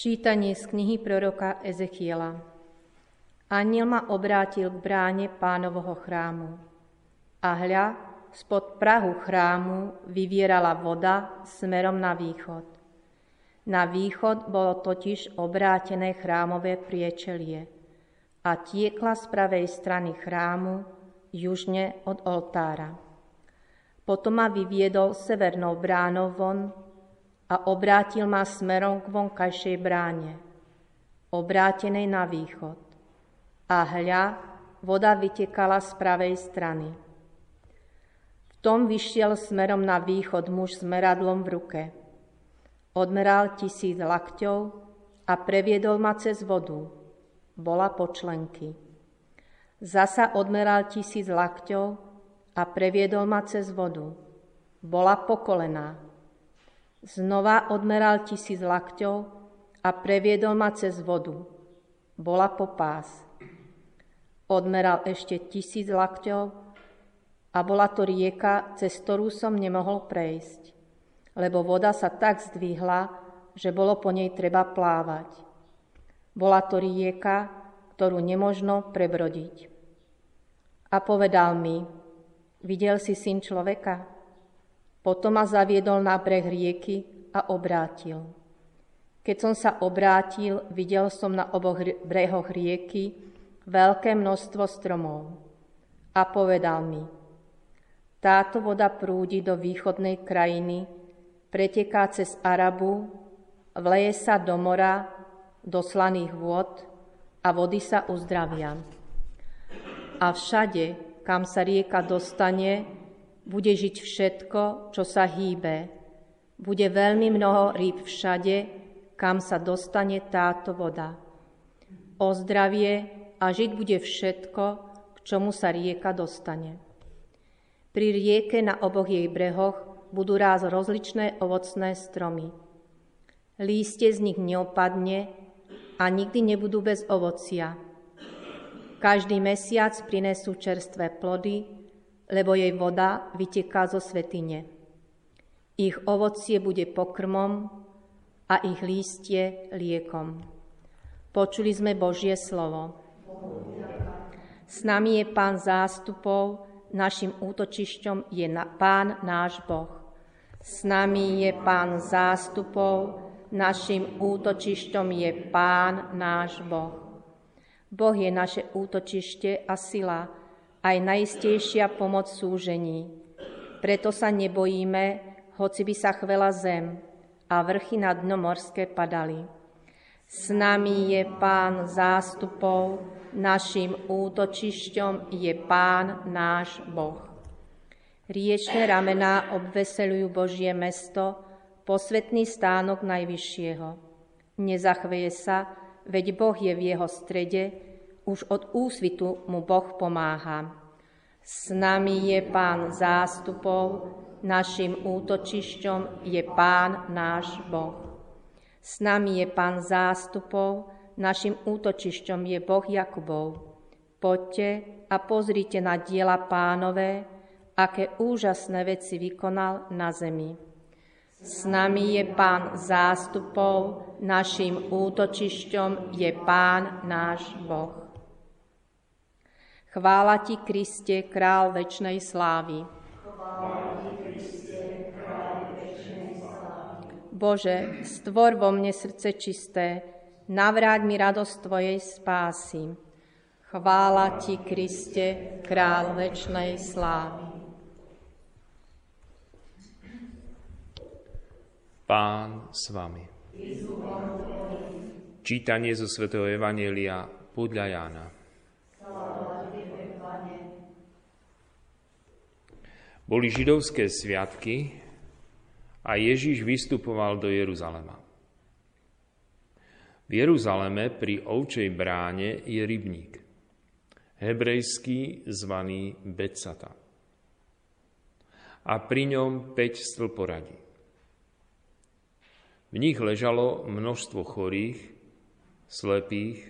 Čítanie z knihy proroka Ezechiela. Aniel ma obrátil k bráne pánovho chrámu. A hľa, spod prahu chrámu vyvierala voda smerom na východ. Na východ bolo totiž obrátené chrámové priečelie a tiekla z pravej strany chrámu južne od oltára. Potom ma vyviedol severnou bránou von a obrátil ma smerom k vonkajšej bráne, obrátenej na východ. A hľa, voda vytekala z pravej strany. V tom vyšiel smerom na východ muž s meradlom v ruke. Odmeral tisíc lakťov a previedol ma cez vodu. Bola počlenky. Zasa odmeral tisíc lakťov a previedol ma cez vodu. Bola pokolená Znova odmeral tisíc lakťov a previedol ma cez vodu. Bola po pás. Odmeral ešte tisíc lakťov a bola to rieka, cez ktorú som nemohol prejsť, lebo voda sa tak zdvihla, že bolo po nej treba plávať. Bola to rieka, ktorú nemožno prebrodiť. A povedal mi, videl si syn človeka? Potom ma zaviedol na breh rieky a obrátil. Keď som sa obrátil, videl som na oboch brehoch rieky veľké množstvo stromov. A povedal mi, táto voda prúdi do východnej krajiny, preteká cez Arabu, vleje sa do mora, do slaných vôd a vody sa uzdravia. A všade, kam sa rieka dostane, bude žiť všetko, čo sa hýbe. Bude veľmi mnoho rýb všade, kam sa dostane táto voda. O zdravie a žiť bude všetko, k čomu sa rieka dostane. Pri rieke na oboch jej brehoch budú ráz rozličné ovocné stromy. Lístie z nich neopadne a nikdy nebudú bez ovocia. Každý mesiac prinesú čerstvé plody, lebo jej voda vyteká zo svetine. Ich ovocie bude pokrmom a ich lístie liekom. Počuli sme Božie slovo. S nami je Pán zástupov, našim útočišťom je na, Pán náš Boh. S nami je Pán zástupov, našim útočišťom je Pán náš Boh. Boh je naše útočište a sila, aj najistejšia pomoc súžení. Preto sa nebojíme, hoci by sa chvela zem a vrchy na dno morské padali. S nami je Pán zástupov, našim útočišťom je Pán náš Boh. Riečne ramená obveselujú Božie mesto, posvetný stánok Najvyššieho. Nezachveje sa, veď Boh je v jeho strede, už od úsvitu mu Boh pomáha. S nami je Pán zástupov, našim útočišťom je Pán náš Boh. S nami je Pán zástupov, našim útočišťom je Boh Jakubov. Poďte a pozrite na diela pánové, aké úžasné veci vykonal na zemi. S nami je Pán zástupov, našim útočišťom je Pán náš Boh. Chvála ti, Kriste, král večnej slávy. Bože, stvor vo mne srdce čisté, navráť mi radosť Tvojej spásy. Chvála Ti, Kriste, král večnej slávy. Pán s vami. Čítanie zo svätého Evanielia podľa Jána. Boli židovské sviatky a Ježíš vystupoval do Jeruzalema. V Jeruzaleme pri ovčej bráne je rybník, hebrejský zvaný Betsata. A pri ňom 5 stĺporadí. V nich ležalo množstvo chorých, slepých,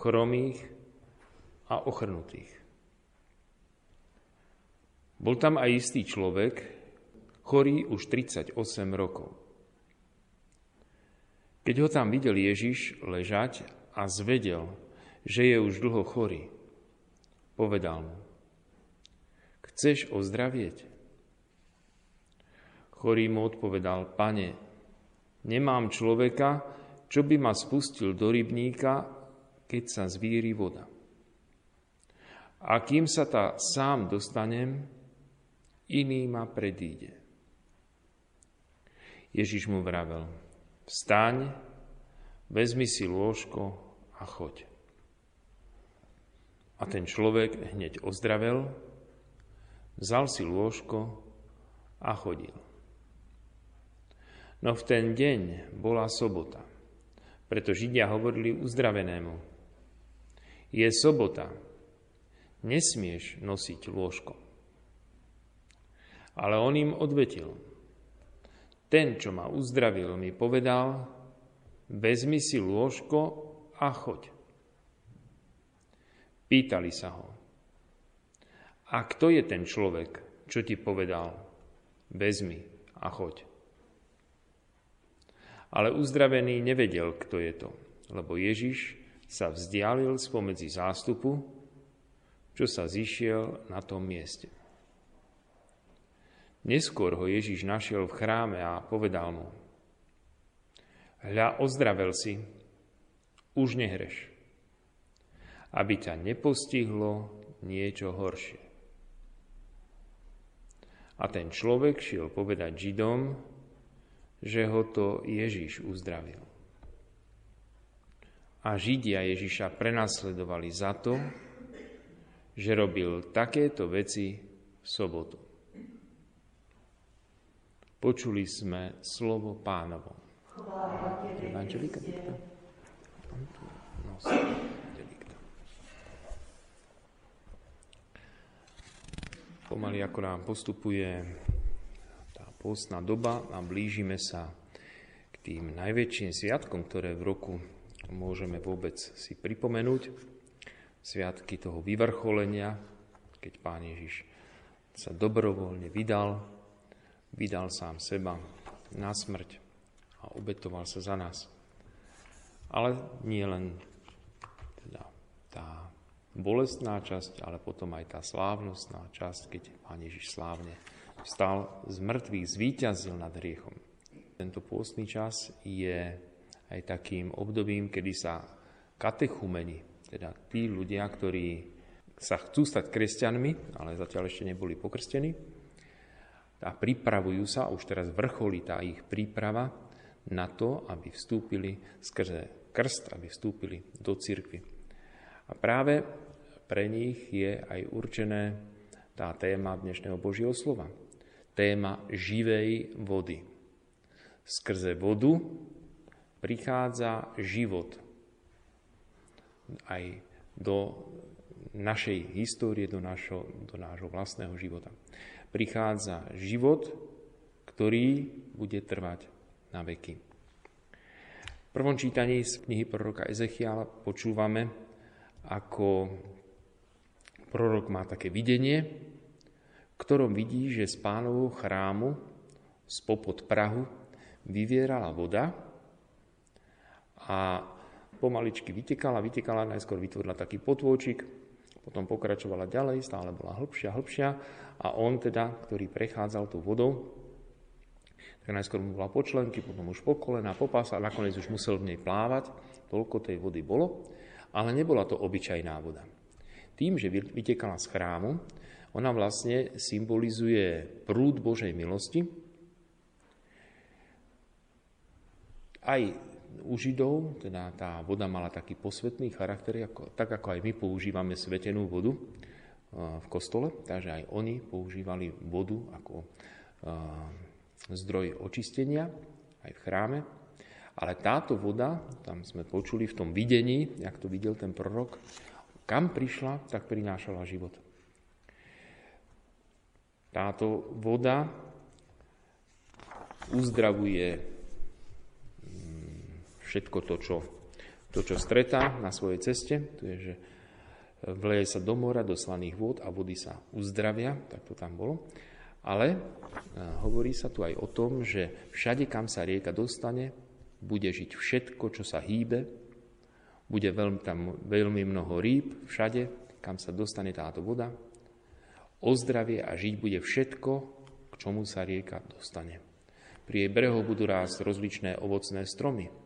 chromých a ochrnutých. Bol tam aj istý človek, chorý už 38 rokov. Keď ho tam videl Ježiš ležať a zvedel, že je už dlho chorý, povedal mu, chceš ozdravieť? Chorý mu odpovedal, pane, nemám človeka, čo by ma spustil do rybníka, keď sa zvíri voda. A kým sa ta sám dostanem, iný ma predíde. Ježiš mu vravel, vstaň, vezmi si lôžko a choď. A ten človek hneď ozdravel, vzal si lôžko a chodil. No v ten deň bola sobota, preto Židia hovorili uzdravenému. Je sobota, nesmieš nosiť lôžko. Ale on im odvetil. Ten, čo ma uzdravil, mi povedal, vezmi si lôžko a choď. Pýtali sa ho. A kto je ten človek, čo ti povedal, vezmi a choď. Ale uzdravený nevedel, kto je to, lebo Ježiš sa vzdialil spomedzi zástupu čo sa zišiel na tom mieste. Neskôr ho Ježiš našiel v chráme a povedal mu, hľa, ozdravel si, už nehreš, aby ťa nepostihlo niečo horšie. A ten človek šiel povedať Židom, že ho to Ježiš uzdravil. A Židia Ježiša prenasledovali za to, že robil takéto veci v sobotu. Počuli sme slovo pánovo. Evangelika Pomaly ako nám postupuje tá postná doba a blížime sa k tým najväčším sviatkom, ktoré v roku môžeme vôbec si pripomenúť sviatky toho vyvrcholenia, keď Pán Ježiš sa dobrovoľne vydal, vydal sám seba na smrť a obetoval sa za nás. Ale nie len teda tá bolestná časť, ale potom aj tá slávnostná časť, keď Pán Ježiš slávne vstal z mŕtvych, zvíťazil nad hriechom. Tento pôstny čas je aj takým obdobím, kedy sa katechumeni, teda tí ľudia, ktorí sa chcú stať kresťanmi, ale zatiaľ ešte neboli pokrstení, a pripravujú sa, už teraz vrcholí tá ich príprava na to, aby vstúpili skrze krst, aby vstúpili do cirkvy. A práve pre nich je aj určené tá téma dnešného Božieho slova. Téma živej vody. Skrze vodu prichádza život aj do našej histórie, do, našo, do nášho vlastného života. Prichádza život, ktorý bude trvať na veky. V prvom čítaní z knihy proroka Ezechiala počúvame, ako prorok má také videnie, v ktorom vidí, že z pánovho chrámu spopod Prahu vyvierala voda a pomaličky vytekala, vytekala, najskôr vytvorila taký potôčik, potom pokračovala ďalej, stále bola hĺbšia, hĺbšia a on teda, ktorý prechádzal tú vodou, tak najskôr mu bola počlenky, potom už po kolena, po pása, a nakoniec už musel v nej plávať, toľko tej vody bolo, ale nebola to obyčajná voda. Tým, že vytekala z chrámu, ona vlastne symbolizuje prúd Božej milosti, aj u Židov, teda tá voda mala taký posvetný charakter, ako, tak ako aj my používame svetenú vodu v kostole, takže aj oni používali vodu ako zdroj očistenia aj v chráme. Ale táto voda, tam sme počuli v tom videní, jak to videl ten prorok, kam prišla, tak prinášala život. Táto voda uzdravuje všetko to, čo, to, čo stretá na svojej ceste, to je, že vleje sa do mora, do slaných vôd a vody sa uzdravia, tak to tam bolo. Ale hovorí sa tu aj o tom, že všade, kam sa rieka dostane, bude žiť všetko, čo sa hýbe, bude veľmi, tam veľmi mnoho rýb všade, kam sa dostane táto voda. Ozdravie a žiť bude všetko, k čomu sa rieka dostane. Pri jej brehu budú rásť rozličné ovocné stromy.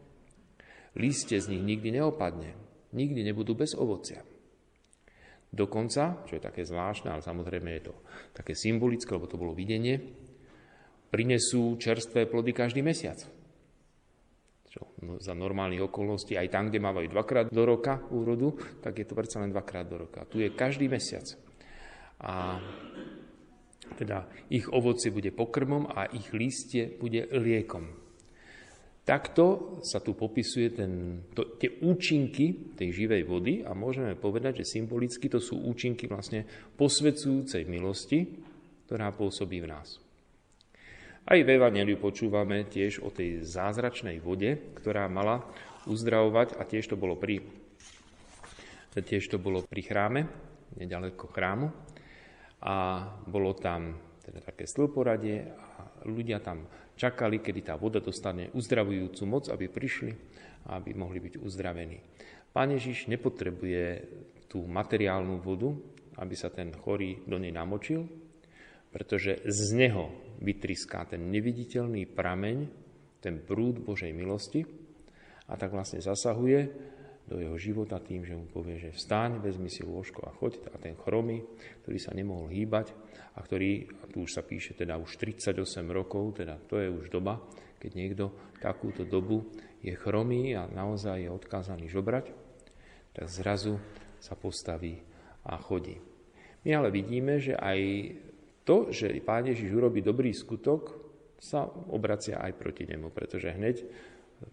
Lístie z nich nikdy neopadne, nikdy nebudú bez ovocia. Dokonca, čo je také zvláštne, ale samozrejme je to také symbolické, lebo to bolo videnie, prinesú čerstvé plody každý mesiac. Čo, no, za normálnych okolností, aj tam, kde mávajú dvakrát do roka úrodu, tak je to predsa len dvakrát do roka. Tu je každý mesiac. A teda ich ovocie bude pokrmom a ich lístie bude liekom. Takto sa tu popisuje ten, to, tie účinky tej živej vody a môžeme povedať, že symbolicky to sú účinky vlastne posvedzujúcej milosti, ktorá pôsobí v nás. Aj v Evangeliu počúvame tiež o tej zázračnej vode, ktorá mala uzdravovať a tiež to bolo pri, tiež to bolo pri chráme, nedaleko chrámu. A bolo tam teda také stĺporadie a ľudia tam čakali, kedy tá voda dostane uzdravujúcu moc, aby prišli a aby mohli byť uzdravení. Pán Ježiš nepotrebuje tú materiálnu vodu, aby sa ten chorý do nej namočil, pretože z neho vytriská ten neviditeľný prameň, ten prúd Božej milosti a tak vlastne zasahuje do jeho života tým, že mu povie, že vstaň, vezmi si lôžko a choď. A ten chromy, ktorý sa nemohol hýbať a ktorý, a tu už sa píše teda už 38 rokov, teda to je už doba, keď niekto takúto dobu je chromý a naozaj je odkázaný žobrať, tak zrazu sa postaví a chodí. My ale vidíme, že aj to, že Pán Ježiš urobí dobrý skutok, sa obracia aj proti nemu, pretože hneď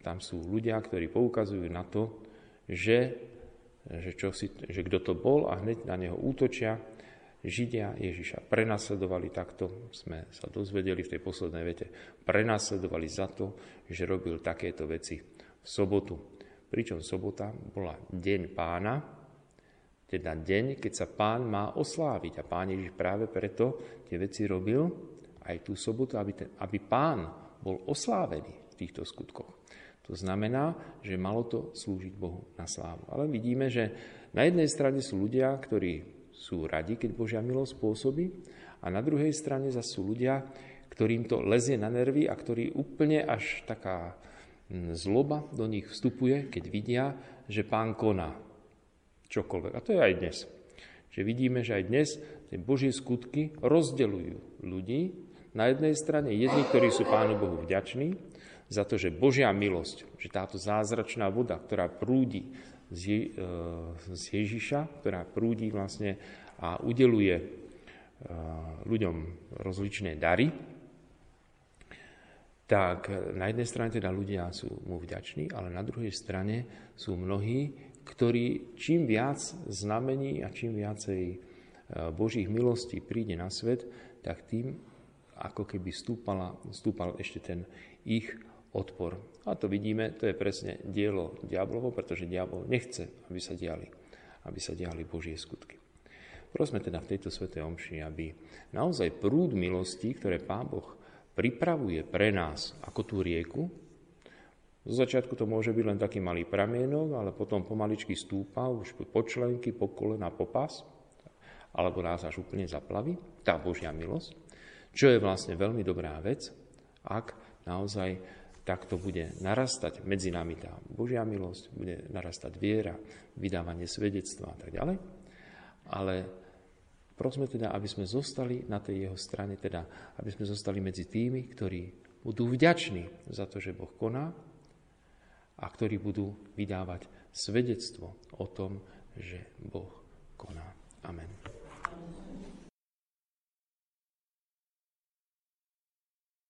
tam sú ľudia, ktorí poukazujú na to, že, že, čo si, že kto to bol a hneď na neho útočia. Židia Ježiša prenasledovali takto, sme sa dozvedeli v tej poslednej vete, prenasledovali za to, že robil takéto veci v sobotu. Pričom sobota bola deň pána, teda deň, keď sa pán má osláviť. A pán Ježiš práve preto tie veci robil aj tú sobotu, aby, ten, aby pán bol oslávený v týchto skutkoch. To znamená, že malo to slúžiť Bohu na slávu. Ale vidíme, že na jednej strane sú ľudia, ktorí sú radi, keď Božia milosť pôsobí, a na druhej strane zase sú ľudia, ktorým to lezie na nervy a ktorí úplne až taká mm, zloba do nich vstupuje, keď vidia, že pán koná čokoľvek. A to je aj dnes. Že vidíme, že aj dnes tie Božie skutky rozdeľujú ľudí. Na jednej strane jedni, ktorí sú Pánu Bohu vďační, za to, že Božia milosť, že táto zázračná voda, ktorá prúdi z, e, z Ježiša, ktorá prúdi vlastne a udeluje e, ľuďom rozličné dary, tak na jednej strane teda ľudia sú mu vďační, ale na druhej strane sú mnohí, ktorí čím viac znamení a čím viacej e, Božích milostí príde na svet, tak tým ako keby stúpala, stúpal ešte ten ich odpor. A to vidíme, to je presne dielo diablovo, pretože diabol nechce, aby sa diali, aby sa diali Božie skutky. Prosme teda v tejto svetej omši, aby naozaj prúd milosti, ktoré Pán Boh pripravuje pre nás ako tú rieku, zo začiatku to môže byť len taký malý pramienok, ale potom pomaličky stúpa už po členky, po kolena, po pás, alebo nás až úplne zaplaví, tá Božia milosť, čo je vlastne veľmi dobrá vec, ak naozaj tak to bude narastať medzi nami tá Božia milosť, bude narastať viera, vydávanie svedectva a tak ďalej. Ale prosme teda, aby sme zostali na tej jeho strane, teda aby sme zostali medzi tými, ktorí budú vďační za to, že Boh koná a ktorí budú vydávať svedectvo o tom, že Boh